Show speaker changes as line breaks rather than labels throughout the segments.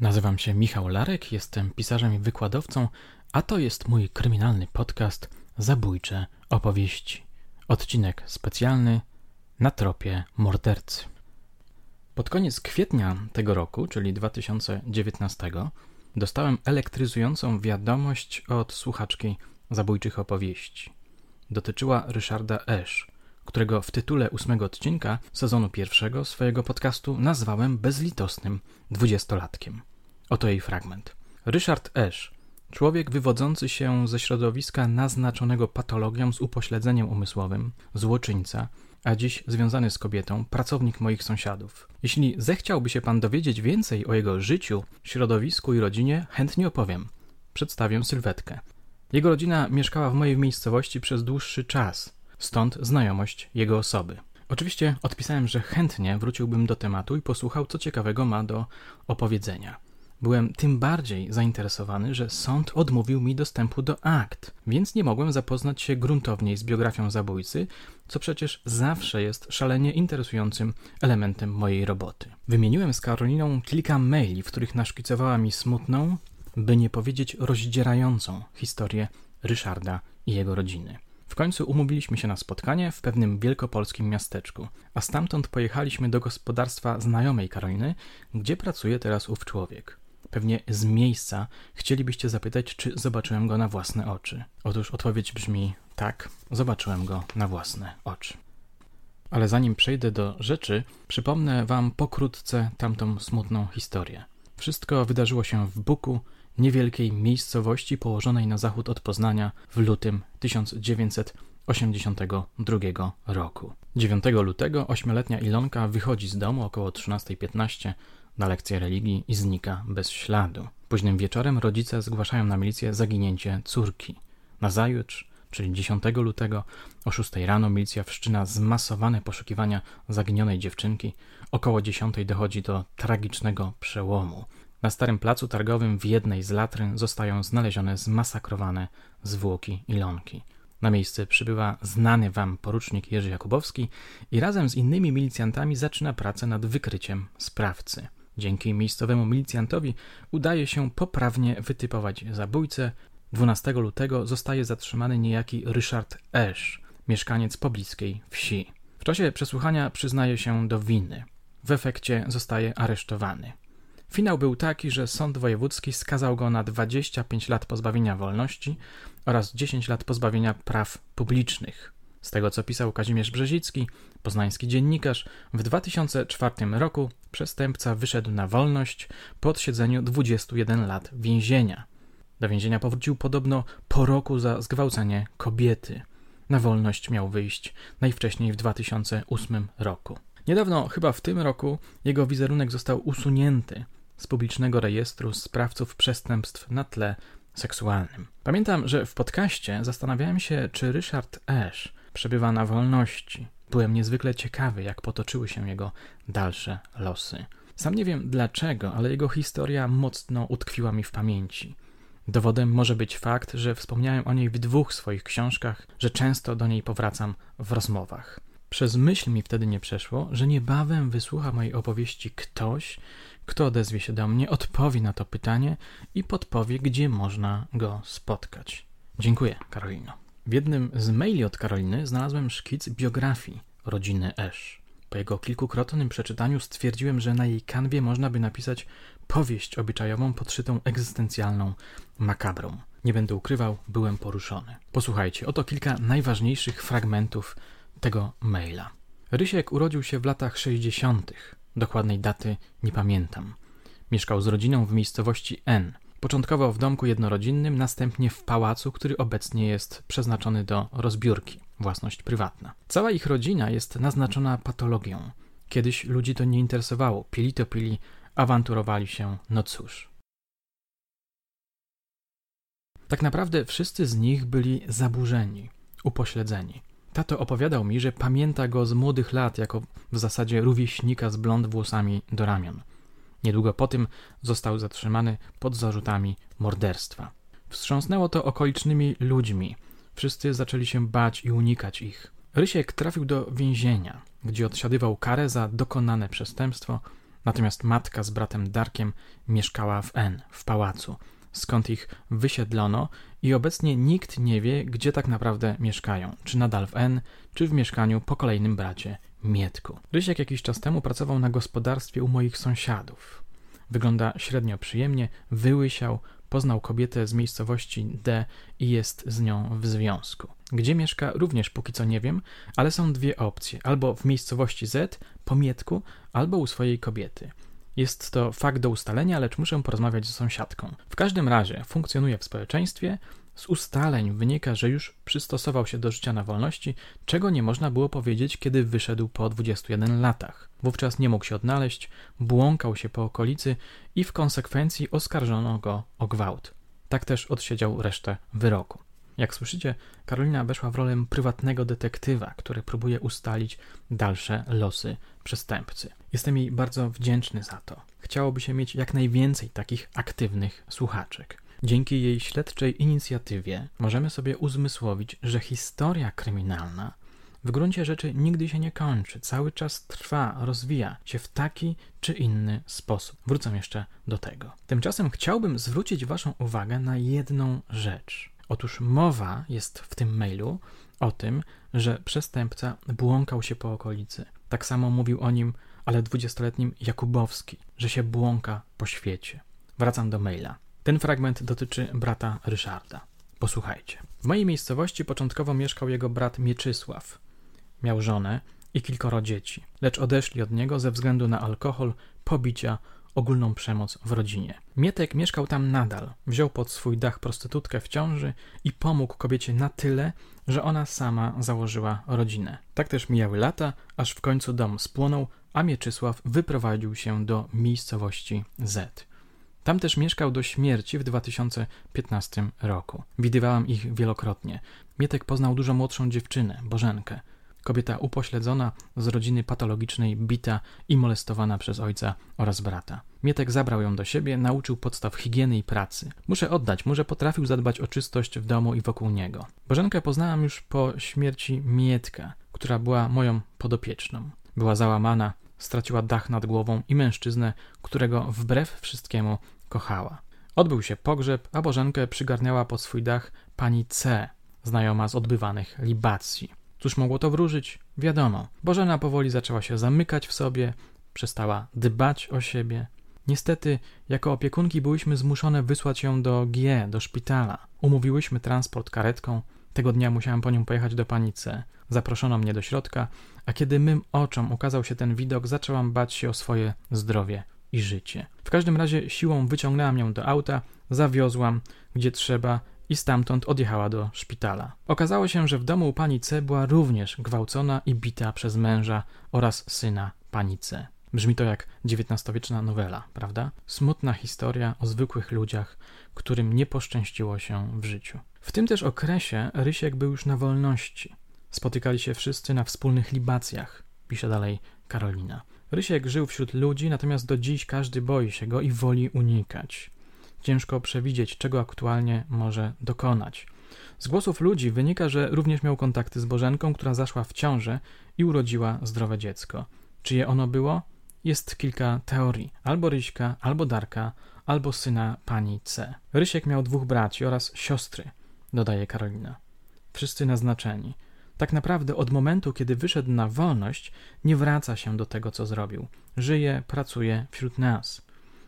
Nazywam się Michał Larek, jestem pisarzem i wykładowcą, a to jest mój kryminalny podcast Zabójcze opowieści. Odcinek specjalny na tropie mordercy. Pod koniec kwietnia tego roku, czyli 2019, dostałem elektryzującą wiadomość od słuchaczki zabójczych opowieści. Dotyczyła Ryszarda Esz, którego w tytule ósmego odcinka sezonu pierwszego swojego podcastu nazwałem bezlitosnym dwudziestolatkiem. Oto jej fragment. Ryszard Esz, człowiek wywodzący się ze środowiska naznaczonego patologią z upośledzeniem umysłowym, złoczyńca, a dziś związany z kobietą, pracownik moich sąsiadów. Jeśli zechciałby się pan dowiedzieć więcej o jego życiu, środowisku i rodzinie, chętnie opowiem. Przedstawię sylwetkę. Jego rodzina mieszkała w mojej miejscowości przez dłuższy czas, stąd znajomość jego osoby. Oczywiście odpisałem, że chętnie wróciłbym do tematu i posłuchał, co ciekawego ma do opowiedzenia. Byłem tym bardziej zainteresowany, że sąd odmówił mi dostępu do akt, więc nie mogłem zapoznać się gruntowniej z biografią zabójcy, co przecież zawsze jest szalenie interesującym elementem mojej roboty. Wymieniłem z Karoliną kilka maili, w których naszkicowała mi smutną, by nie powiedzieć rozdzierającą historię Ryszarda i jego rodziny. W końcu umówiliśmy się na spotkanie w pewnym wielkopolskim miasteczku, a stamtąd pojechaliśmy do gospodarstwa znajomej Karoliny, gdzie pracuje teraz ów człowiek. Pewnie z miejsca chcielibyście zapytać, czy zobaczyłem go na własne oczy. Otóż odpowiedź brzmi tak, zobaczyłem go na własne oczy. Ale zanim przejdę do rzeczy, przypomnę Wam pokrótce tamtą smutną historię. Wszystko wydarzyło się w Buku, niewielkiej miejscowości położonej na zachód od Poznania w lutym 1982 roku. 9 lutego ośmioletnia Ilonka wychodzi z domu około 13.15 na lekcję religii i znika bez śladu. Późnym wieczorem rodzice zgłaszają na milicję zaginięcie córki. Nazajutrz, czyli 10 lutego, o 6 rano milicja wszczyna zmasowane poszukiwania zaginionej dziewczynki. Około 10 dochodzi do tragicznego przełomu. Na starym placu targowym w jednej z latryn zostają znalezione zmasakrowane zwłoki Ilonki. Na miejsce przybywa znany wam porucznik Jerzy Jakubowski i razem z innymi milicjantami zaczyna pracę nad wykryciem sprawcy. Dzięki miejscowemu milicjantowi udaje się poprawnie wytypować zabójcę. 12 lutego zostaje zatrzymany niejaki Ryszard Esz, mieszkaniec pobliskiej wsi. W czasie przesłuchania przyznaje się do winy. W efekcie zostaje aresztowany. Finał był taki, że sąd wojewódzki skazał go na 25 lat pozbawienia wolności oraz 10 lat pozbawienia praw publicznych. Z tego co pisał Kazimierz Brzezicki, poznański dziennikarz, w 2004 roku przestępca wyszedł na wolność po odsiedzeniu 21 lat więzienia. Do więzienia powrócił podobno po roku za zgwałcenie kobiety. Na wolność miał wyjść najwcześniej w 2008 roku. Niedawno, chyba w tym roku, jego wizerunek został usunięty z publicznego rejestru sprawców przestępstw na tle seksualnym. Pamiętam, że w podcaście zastanawiałem się, czy Richard Ash przebywa na wolności. Byłem niezwykle ciekawy, jak potoczyły się jego dalsze losy. Sam nie wiem dlaczego, ale jego historia mocno utkwiła mi w pamięci. Dowodem może być fakt, że wspomniałem o niej w dwóch swoich książkach, że często do niej powracam w rozmowach. Przez myśl mi wtedy nie przeszło, że niebawem wysłucha mojej opowieści ktoś, kto odezwie się do mnie, odpowie na to pytanie i podpowie, gdzie można go spotkać. Dziękuję, Karolino. W jednym z maili od Karoliny znalazłem szkic biografii rodziny Esz. Po jego kilkukrotnym przeczytaniu stwierdziłem, że na jej kanwie można by napisać powieść obyczajową podszytą egzystencjalną makabrą. Nie będę ukrywał, byłem poruszony. Posłuchajcie, oto kilka najważniejszych fragmentów tego maila. Rysiek urodził się w latach 60. Dokładnej daty nie pamiętam. Mieszkał z rodziną w miejscowości N. Początkowo w domku jednorodzinnym, następnie w pałacu, który obecnie jest przeznaczony do rozbiórki, własność prywatna. Cała ich rodzina jest naznaczona patologią. Kiedyś ludzi to nie interesowało, pili to pili, awanturowali się, no cóż. Tak naprawdę wszyscy z nich byli zaburzeni, upośledzeni. Tato opowiadał mi, że pamięta go z młodych lat jako w zasadzie rówieśnika z blond włosami do ramion. Niedługo po tym został zatrzymany pod zarzutami morderstwa. Wstrząsnęło to okolicznymi ludźmi. Wszyscy zaczęli się bać i unikać ich. Rysiek trafił do więzienia, gdzie odsiadywał karę za dokonane przestępstwo. Natomiast matka z bratem Darkiem mieszkała w N, w pałacu, skąd ich wysiedlono i obecnie nikt nie wie, gdzie tak naprawdę mieszkają, czy nadal w N, czy w mieszkaniu po kolejnym bracie Mietku. Rysiek jakiś czas temu pracował na gospodarstwie u moich sąsiadów. Wygląda średnio przyjemnie, wyłysiał, poznał kobietę z miejscowości D i jest z nią w związku. Gdzie mieszka, również póki co nie wiem, ale są dwie opcje: albo w miejscowości Z, po Mietku, albo u swojej kobiety. Jest to fakt do ustalenia, lecz muszę porozmawiać z sąsiadką. W każdym razie funkcjonuje w społeczeństwie. Z ustaleń wynika, że już przystosował się do życia na wolności, czego nie można było powiedzieć, kiedy wyszedł po 21 latach. Wówczas nie mógł się odnaleźć, błąkał się po okolicy i w konsekwencji oskarżono go o gwałt. Tak też odsiedział resztę wyroku. Jak słyszycie, Karolina weszła w rolę prywatnego detektywa, który próbuje ustalić dalsze losy przestępcy. Jestem jej bardzo wdzięczny za to. Chciałoby się mieć jak najwięcej takich aktywnych słuchaczek. Dzięki jej śledczej inicjatywie możemy sobie uzmysłowić, że historia kryminalna w gruncie rzeczy nigdy się nie kończy, cały czas trwa, rozwija się w taki czy inny sposób. Wrócę jeszcze do tego. Tymczasem chciałbym zwrócić Waszą uwagę na jedną rzecz. Otóż mowa jest w tym mailu o tym, że przestępca błąkał się po okolicy. Tak samo mówił o nim, ale dwudziestoletnim Jakubowski, że się błąka po świecie. Wracam do maila. Ten fragment dotyczy brata Ryszarda. Posłuchajcie. W mojej miejscowości początkowo mieszkał jego brat Mieczysław. Miał żonę i kilkoro dzieci, lecz odeszli od niego ze względu na alkohol, pobicia ogólną przemoc w rodzinie. Mietek mieszkał tam nadal, wziął pod swój dach prostytutkę w ciąży i pomógł kobiecie na tyle, że ona sama założyła rodzinę. Tak też mijały lata, aż w końcu dom spłonął, a Mieczysław wyprowadził się do miejscowości Z. Tam też mieszkał do śmierci w 2015 roku. Widywałam ich wielokrotnie. Mietek poznał dużo młodszą dziewczynę, Bożenkę. Kobieta upośledzona, z rodziny patologicznej, bita i molestowana przez ojca oraz brata. Mietek zabrał ją do siebie, nauczył podstaw higieny i pracy. Muszę oddać mu, że potrafił zadbać o czystość w domu i wokół niego. Bożenkę poznałam już po śmierci Mietka, która była moją podopieczną. Była załamana, straciła dach nad głową i mężczyznę, którego wbrew wszystkiemu kochała. Odbył się pogrzeb, a Bożenkę przygarniała pod swój dach pani C, znajoma z odbywanych libacji. Cóż mogło to wróżyć? Wiadomo. Bożena powoli zaczęła się zamykać w sobie, przestała dbać o siebie. Niestety, jako opiekunki byłyśmy zmuszone wysłać ją do G, do szpitala. Umówiłyśmy transport karetką. Tego dnia musiałam po nią pojechać do pani C. Zaproszono mnie do środka, a kiedy mym oczom ukazał się ten widok, zaczęłam bać się o swoje zdrowie i życie. W każdym razie siłą wyciągnęłam ją do auta, zawiozłam gdzie trzeba i stamtąd odjechała do szpitala. Okazało się, że w domu pani C była również gwałcona i bita przez męża oraz syna pani C. Brzmi to jak XIX-wieczna nowela, prawda? Smutna historia o zwykłych ludziach, którym nie poszczęściło się w życiu. W tym też okresie Rysiek był już na wolności. Spotykali się wszyscy na wspólnych libacjach, pisze dalej Karolina. Rysiek żył wśród ludzi, natomiast do dziś każdy boi się go i woli unikać. Ciężko przewidzieć, czego aktualnie może dokonać. Z głosów ludzi wynika, że również miał kontakty z Bożenką, która zaszła w ciążę i urodziła zdrowe dziecko. Czyje ono było? Jest kilka teorii. Albo Ryśka, albo Darka, albo syna pani C. Rysiek miał dwóch braci oraz siostry, dodaje Karolina. Wszyscy naznaczeni. Tak naprawdę od momentu, kiedy wyszedł na wolność, nie wraca się do tego, co zrobił. Żyje, pracuje wśród nas.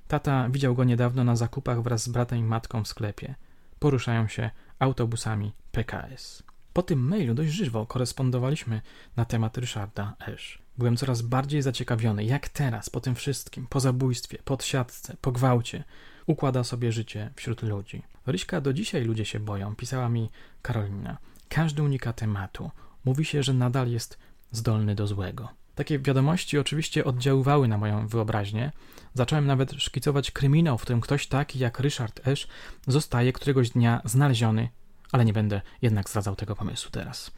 Tata widział go niedawno na zakupach wraz z bratem i matką w sklepie. Poruszają się autobusami PKS. Po tym mailu dość żywo korespondowaliśmy na temat Ryszarda Esz. Byłem coraz bardziej zaciekawiony, jak teraz, po tym wszystkim, po zabójstwie, po siatce, po gwałcie, układa sobie życie wśród ludzi. Ryśka do dzisiaj ludzie się boją, pisała mi Karolina. Każdy unika tematu. Mówi się, że nadal jest zdolny do złego. Takie wiadomości oczywiście oddziaływały na moją wyobraźnię. Zacząłem nawet szkicować kryminał, w którym ktoś taki jak Richard Esz zostaje któregoś dnia znaleziony, ale nie będę jednak zdradzał tego pomysłu teraz.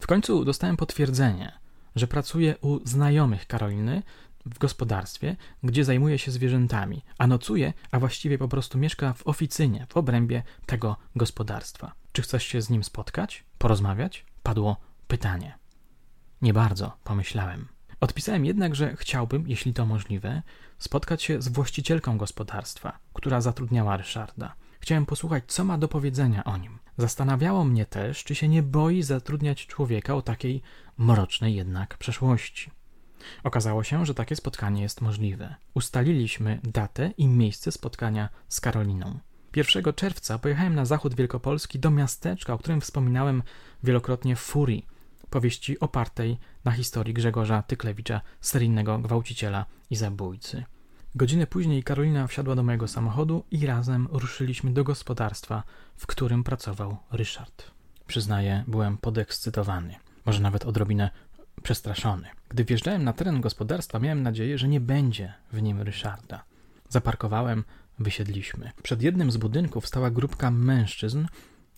W końcu dostałem potwierdzenie, że pracuje u znajomych Karoliny w gospodarstwie, gdzie zajmuje się zwierzętami, a nocuje, a właściwie po prostu mieszka w oficynie w obrębie tego gospodarstwa. Czy chcesz się z nim spotkać? Porozmawiać? Padło pytanie. Nie bardzo, pomyślałem. Odpisałem jednak, że chciałbym, jeśli to możliwe, spotkać się z właścicielką gospodarstwa, która zatrudniała Ryszarda. Chciałem posłuchać, co ma do powiedzenia o nim. Zastanawiało mnie też, czy się nie boi zatrudniać człowieka o takiej mrocznej jednak przeszłości. Okazało się, że takie spotkanie jest możliwe. Ustaliliśmy datę i miejsce spotkania z Karoliną. 1 czerwca pojechałem na zachód Wielkopolski do miasteczka, o którym wspominałem wielokrotnie w Furii, powieści opartej na historii Grzegorza Tyklewicza, seryjnego gwałciciela i zabójcy. Godzinę później Karolina wsiadła do mojego samochodu i razem ruszyliśmy do gospodarstwa, w którym pracował Ryszard. Przyznaję, byłem podekscytowany, może nawet odrobinę przestraszony. Gdy wjeżdżałem na teren gospodarstwa, miałem nadzieję, że nie będzie w nim Ryszarda. Zaparkowałem, wysiedliśmy. Przed jednym z budynków stała grupka mężczyzn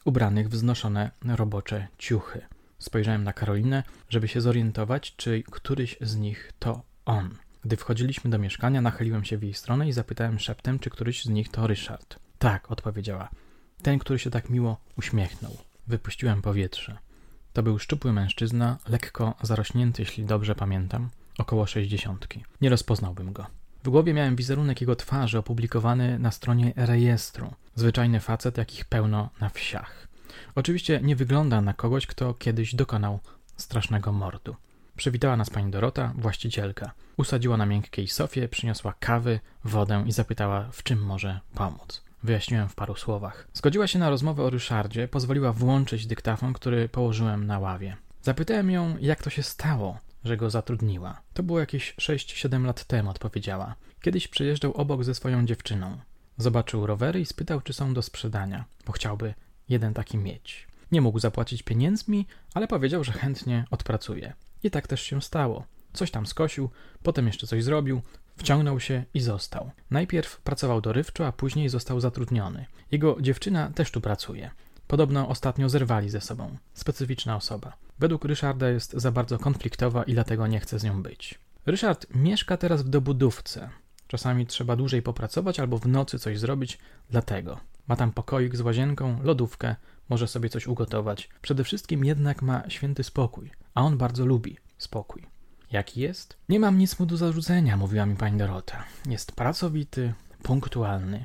ubranych w znoszone robocze ciuchy. Spojrzałem na Karolinę, żeby się zorientować, czy któryś z nich to on. Gdy wchodziliśmy do mieszkania, nachyliłem się w jej stronę i zapytałem szeptem, czy któryś z nich to Ryszard. Tak, odpowiedziała. Ten, który się tak miło uśmiechnął. Wypuściłem powietrze. To był szczupły mężczyzna, lekko zarośnięty, jeśli dobrze pamiętam, około sześćdziesiątki. Nie rozpoznałbym go. W głowie miałem wizerunek jego twarzy opublikowany na stronie rejestru. Zwyczajny facet, jakich pełno na wsiach. Oczywiście nie wygląda na kogoś, kto kiedyś dokonał strasznego mordu. Przywitała nas pani Dorota, właścicielka. Usadziła na miękkiej sofie, przyniosła kawy, wodę i zapytała, w czym może pomóc. Wyjaśniłem w paru słowach. Zgodziła się na rozmowę o Ryszardzie, pozwoliła włączyć dyktafon, który położyłem na ławie. Zapytałem ją, jak to się stało, że go zatrudniła. To było jakieś 6-7 lat temu, odpowiedziała. Kiedyś przejeżdżał obok ze swoją dziewczyną. Zobaczył rowery i spytał, czy są do sprzedania, bo chciałby jeden taki mieć. Nie mógł zapłacić pieniędzmi, ale powiedział, że chętnie odpracuje. I tak też się stało. Coś tam skosił, potem jeszcze coś zrobił, wciągnął się i został. Najpierw pracował dorywczo, a później został zatrudniony. Jego dziewczyna też tu pracuje. Podobno ostatnio zerwali ze sobą. Specyficzna osoba. Według Ryszarda jest za bardzo konfliktowa i dlatego nie chce z nią być. Ryszard mieszka teraz w dobudówce. Czasami trzeba dłużej popracować albo w nocy coś zrobić, dlatego. Ma tam pokoik z łazienką, lodówkę, może sobie coś ugotować. Przede wszystkim jednak ma święty spokój, a on bardzo lubi spokój. Jaki jest? Nie mam nic mu do zarzucenia, mówiła mi pani Dorota. Jest pracowity, punktualny.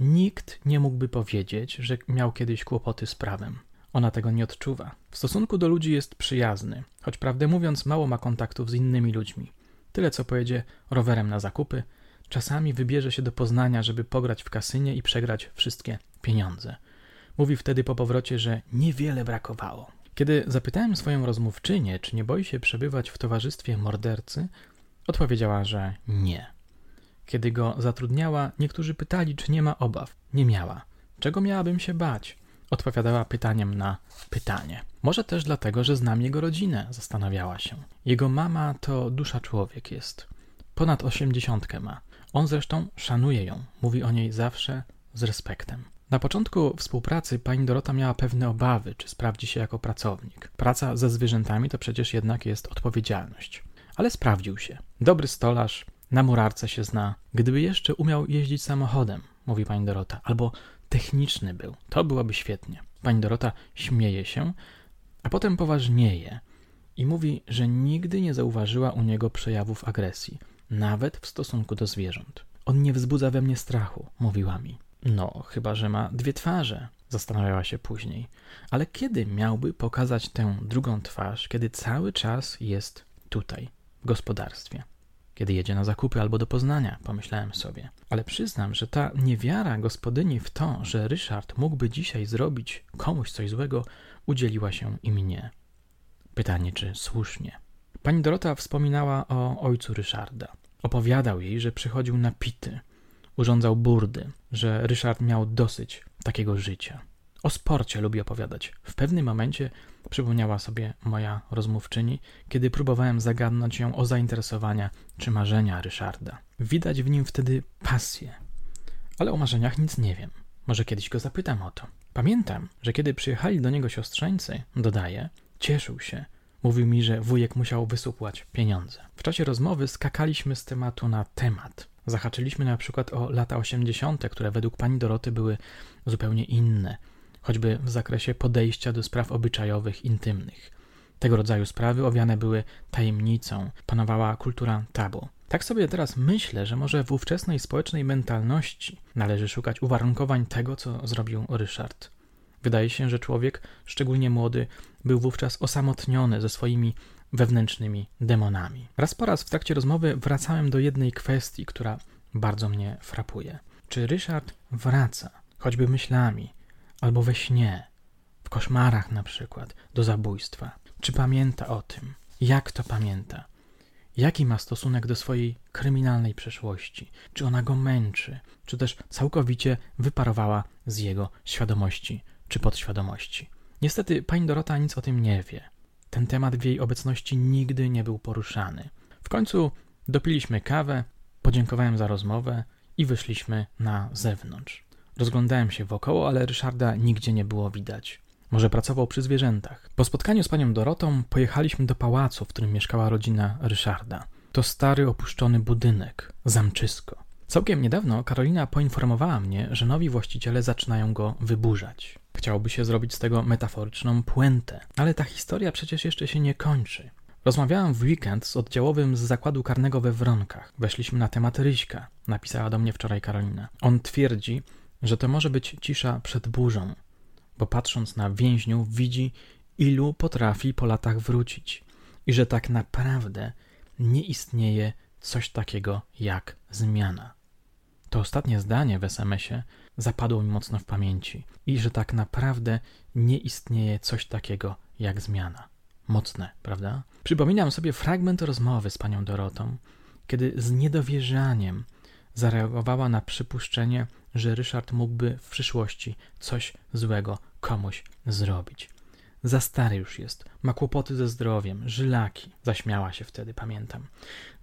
Nikt nie mógłby powiedzieć, że miał kiedyś kłopoty z prawem. Ona tego nie odczuwa. W stosunku do ludzi jest przyjazny, choć prawdę mówiąc, mało ma kontaktów z innymi ludźmi. Tyle co pojedzie rowerem na zakupy, czasami wybierze się do Poznania, żeby pograć w kasynie i przegrać wszystkie pieniądze. Mówi wtedy po powrocie, że niewiele brakowało. Kiedy zapytałem swoją rozmówczynię, czy nie boi się przebywać w towarzystwie mordercy, odpowiedziała, że nie. Kiedy go zatrudniała, niektórzy pytali, czy nie ma obaw. Nie miała. Czego miałabym się bać? Odpowiadała pytaniem na pytanie. Może też dlatego, że znam jego rodzinę, zastanawiała się. Jego mama to dusza człowiek jest. Ponad osiemdziesiątkę ma. On zresztą szanuje ją, mówi o niej zawsze z respektem. Na początku współpracy pani Dorota miała pewne obawy, czy sprawdzi się jako pracownik. Praca ze zwierzętami to przecież jednak jest odpowiedzialność. Ale sprawdził się. Dobry stolarz, na murarce się zna. Gdyby jeszcze umiał jeździć samochodem, mówi pani Dorota, albo techniczny był, to byłoby świetnie. Pani Dorota śmieje się, a potem poważnieje i mówi, że nigdy nie zauważyła u niego przejawów agresji, nawet w stosunku do zwierząt. On nie wzbudza we mnie strachu, mówiła mi. No, chyba że ma dwie twarze, zastanawiała się później. Ale kiedy miałby pokazać tę drugą twarz, kiedy cały czas jest tutaj, w gospodarstwie? Kiedy jedzie na zakupy albo do Poznania, pomyślałem sobie. Ale przyznam, że ta niewiara gospodyni w to, że Ryszard mógłby dzisiaj zrobić komuś coś złego, udzieliła się i mnie. Pytanie, czy słusznie. Pani Dorota wspominała o ojcu Ryszarda. Opowiadał jej, że przychodził napity, urządzał burdy, że Ryszard miał dosyć takiego życia. O sporcie lubi opowiadać. W pewnym momencie przypomniała sobie moja rozmówczyni, kiedy próbowałem zagadnąć ją o zainteresowania czy marzenia Ryszarda. Widać w nim wtedy pasję. Ale o marzeniach nic nie wiem. Może kiedyś go zapytam o to. Pamiętam, że kiedy przyjechali do niego siostrzeńcy, dodaje, cieszył się. Mówił mi, że wujek musiał wysupłać pieniądze. W czasie rozmowy skakaliśmy z tematu na temat. Zahaczyliśmy na przykład o lata 80., które według pani Doroty były zupełnie inne, choćby w zakresie podejścia do spraw obyczajowych, intymnych. Tego rodzaju sprawy owiane były tajemnicą, panowała kultura tabu. Tak sobie teraz myślę, że może w ówczesnej społecznej mentalności należy szukać uwarunkowań tego, co zrobił Ryszard. Wydaje się, że człowiek, szczególnie młody, był wówczas osamotniony ze swoimi wewnętrznymi demonami. Raz po raz w trakcie rozmowy wracałem do jednej kwestii, która bardzo mnie frapuje. Czy Ryszard wraca, choćby myślami, albo we śnie, w koszmarach na przykład, do zabójstwa? Czy pamięta o tym? Jak to pamięta? Jaki ma stosunek do swojej kryminalnej przeszłości? Czy ona go męczy, czy też całkowicie wyparowała z jego świadomości czy podświadomości? Niestety pani Dorota nic o tym nie wie. Ten temat w jej obecności nigdy nie był poruszany. W końcu dopiliśmy kawę, podziękowałem za rozmowę i wyszliśmy na zewnątrz. Rozglądałem się wokoło, ale Ryszarda nigdzie nie było widać. Może pracował przy zwierzętach. Po spotkaniu z panią Dorotą pojechaliśmy do pałacu, w którym mieszkała rodzina Ryszarda. To stary, opuszczony budynek, zamczysko. Całkiem niedawno Karolina poinformowała mnie, że nowi właściciele zaczynają go wyburzać. Chciałoby się zrobić z tego metaforyczną puentę, ale ta historia przecież jeszcze się nie kończy. Rozmawiałam w weekend z oddziałowym z zakładu karnego we Wronkach. Weszliśmy na temat Ryśka, napisała do mnie wczoraj Karolina. On twierdzi, że to może być cisza przed burzą, bo patrząc na więźniów widzi, ilu potrafi po latach wrócić i że tak naprawdę nie istnieje coś takiego jak zmiana. To ostatnie zdanie w SMS-ie zapadło mi mocno w pamięci i że tak naprawdę nie istnieje coś takiego jak zmiana. Mocne, prawda? Przypominam sobie fragment rozmowy z panią Dorotą, kiedy z niedowierzaniem zareagowała na przypuszczenie, że Ryszard mógłby w przyszłości coś złego komuś zrobić. Za stary już jest, ma kłopoty ze zdrowiem, żylaki. Zaśmiała się wtedy, pamiętam.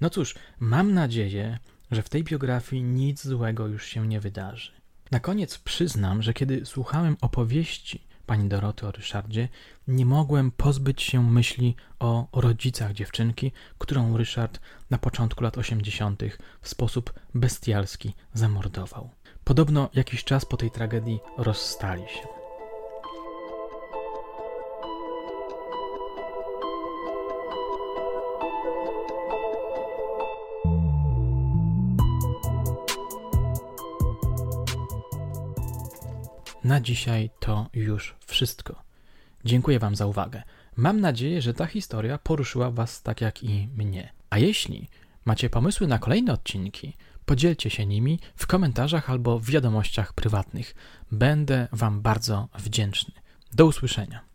No cóż, mam nadzieję, że w tej biografii nic złego już się nie wydarzy. Na koniec przyznam, że kiedy słuchałem opowieści pani Doroty o Ryszardzie, nie mogłem pozbyć się myśli o rodzicach dziewczynki, którą Ryszard na początku lat 80. w sposób bestialski zamordował. Podobno jakiś czas po tej tragedii rozstali się. Na dzisiaj to już wszystko. Dziękuję Wam za uwagę. Mam nadzieję, że ta historia poruszyła Was tak jak i mnie. A jeśli macie pomysły na kolejne odcinki, podzielcie się nimi w komentarzach albo w wiadomościach prywatnych. Będę Wam bardzo wdzięczny. Do usłyszenia.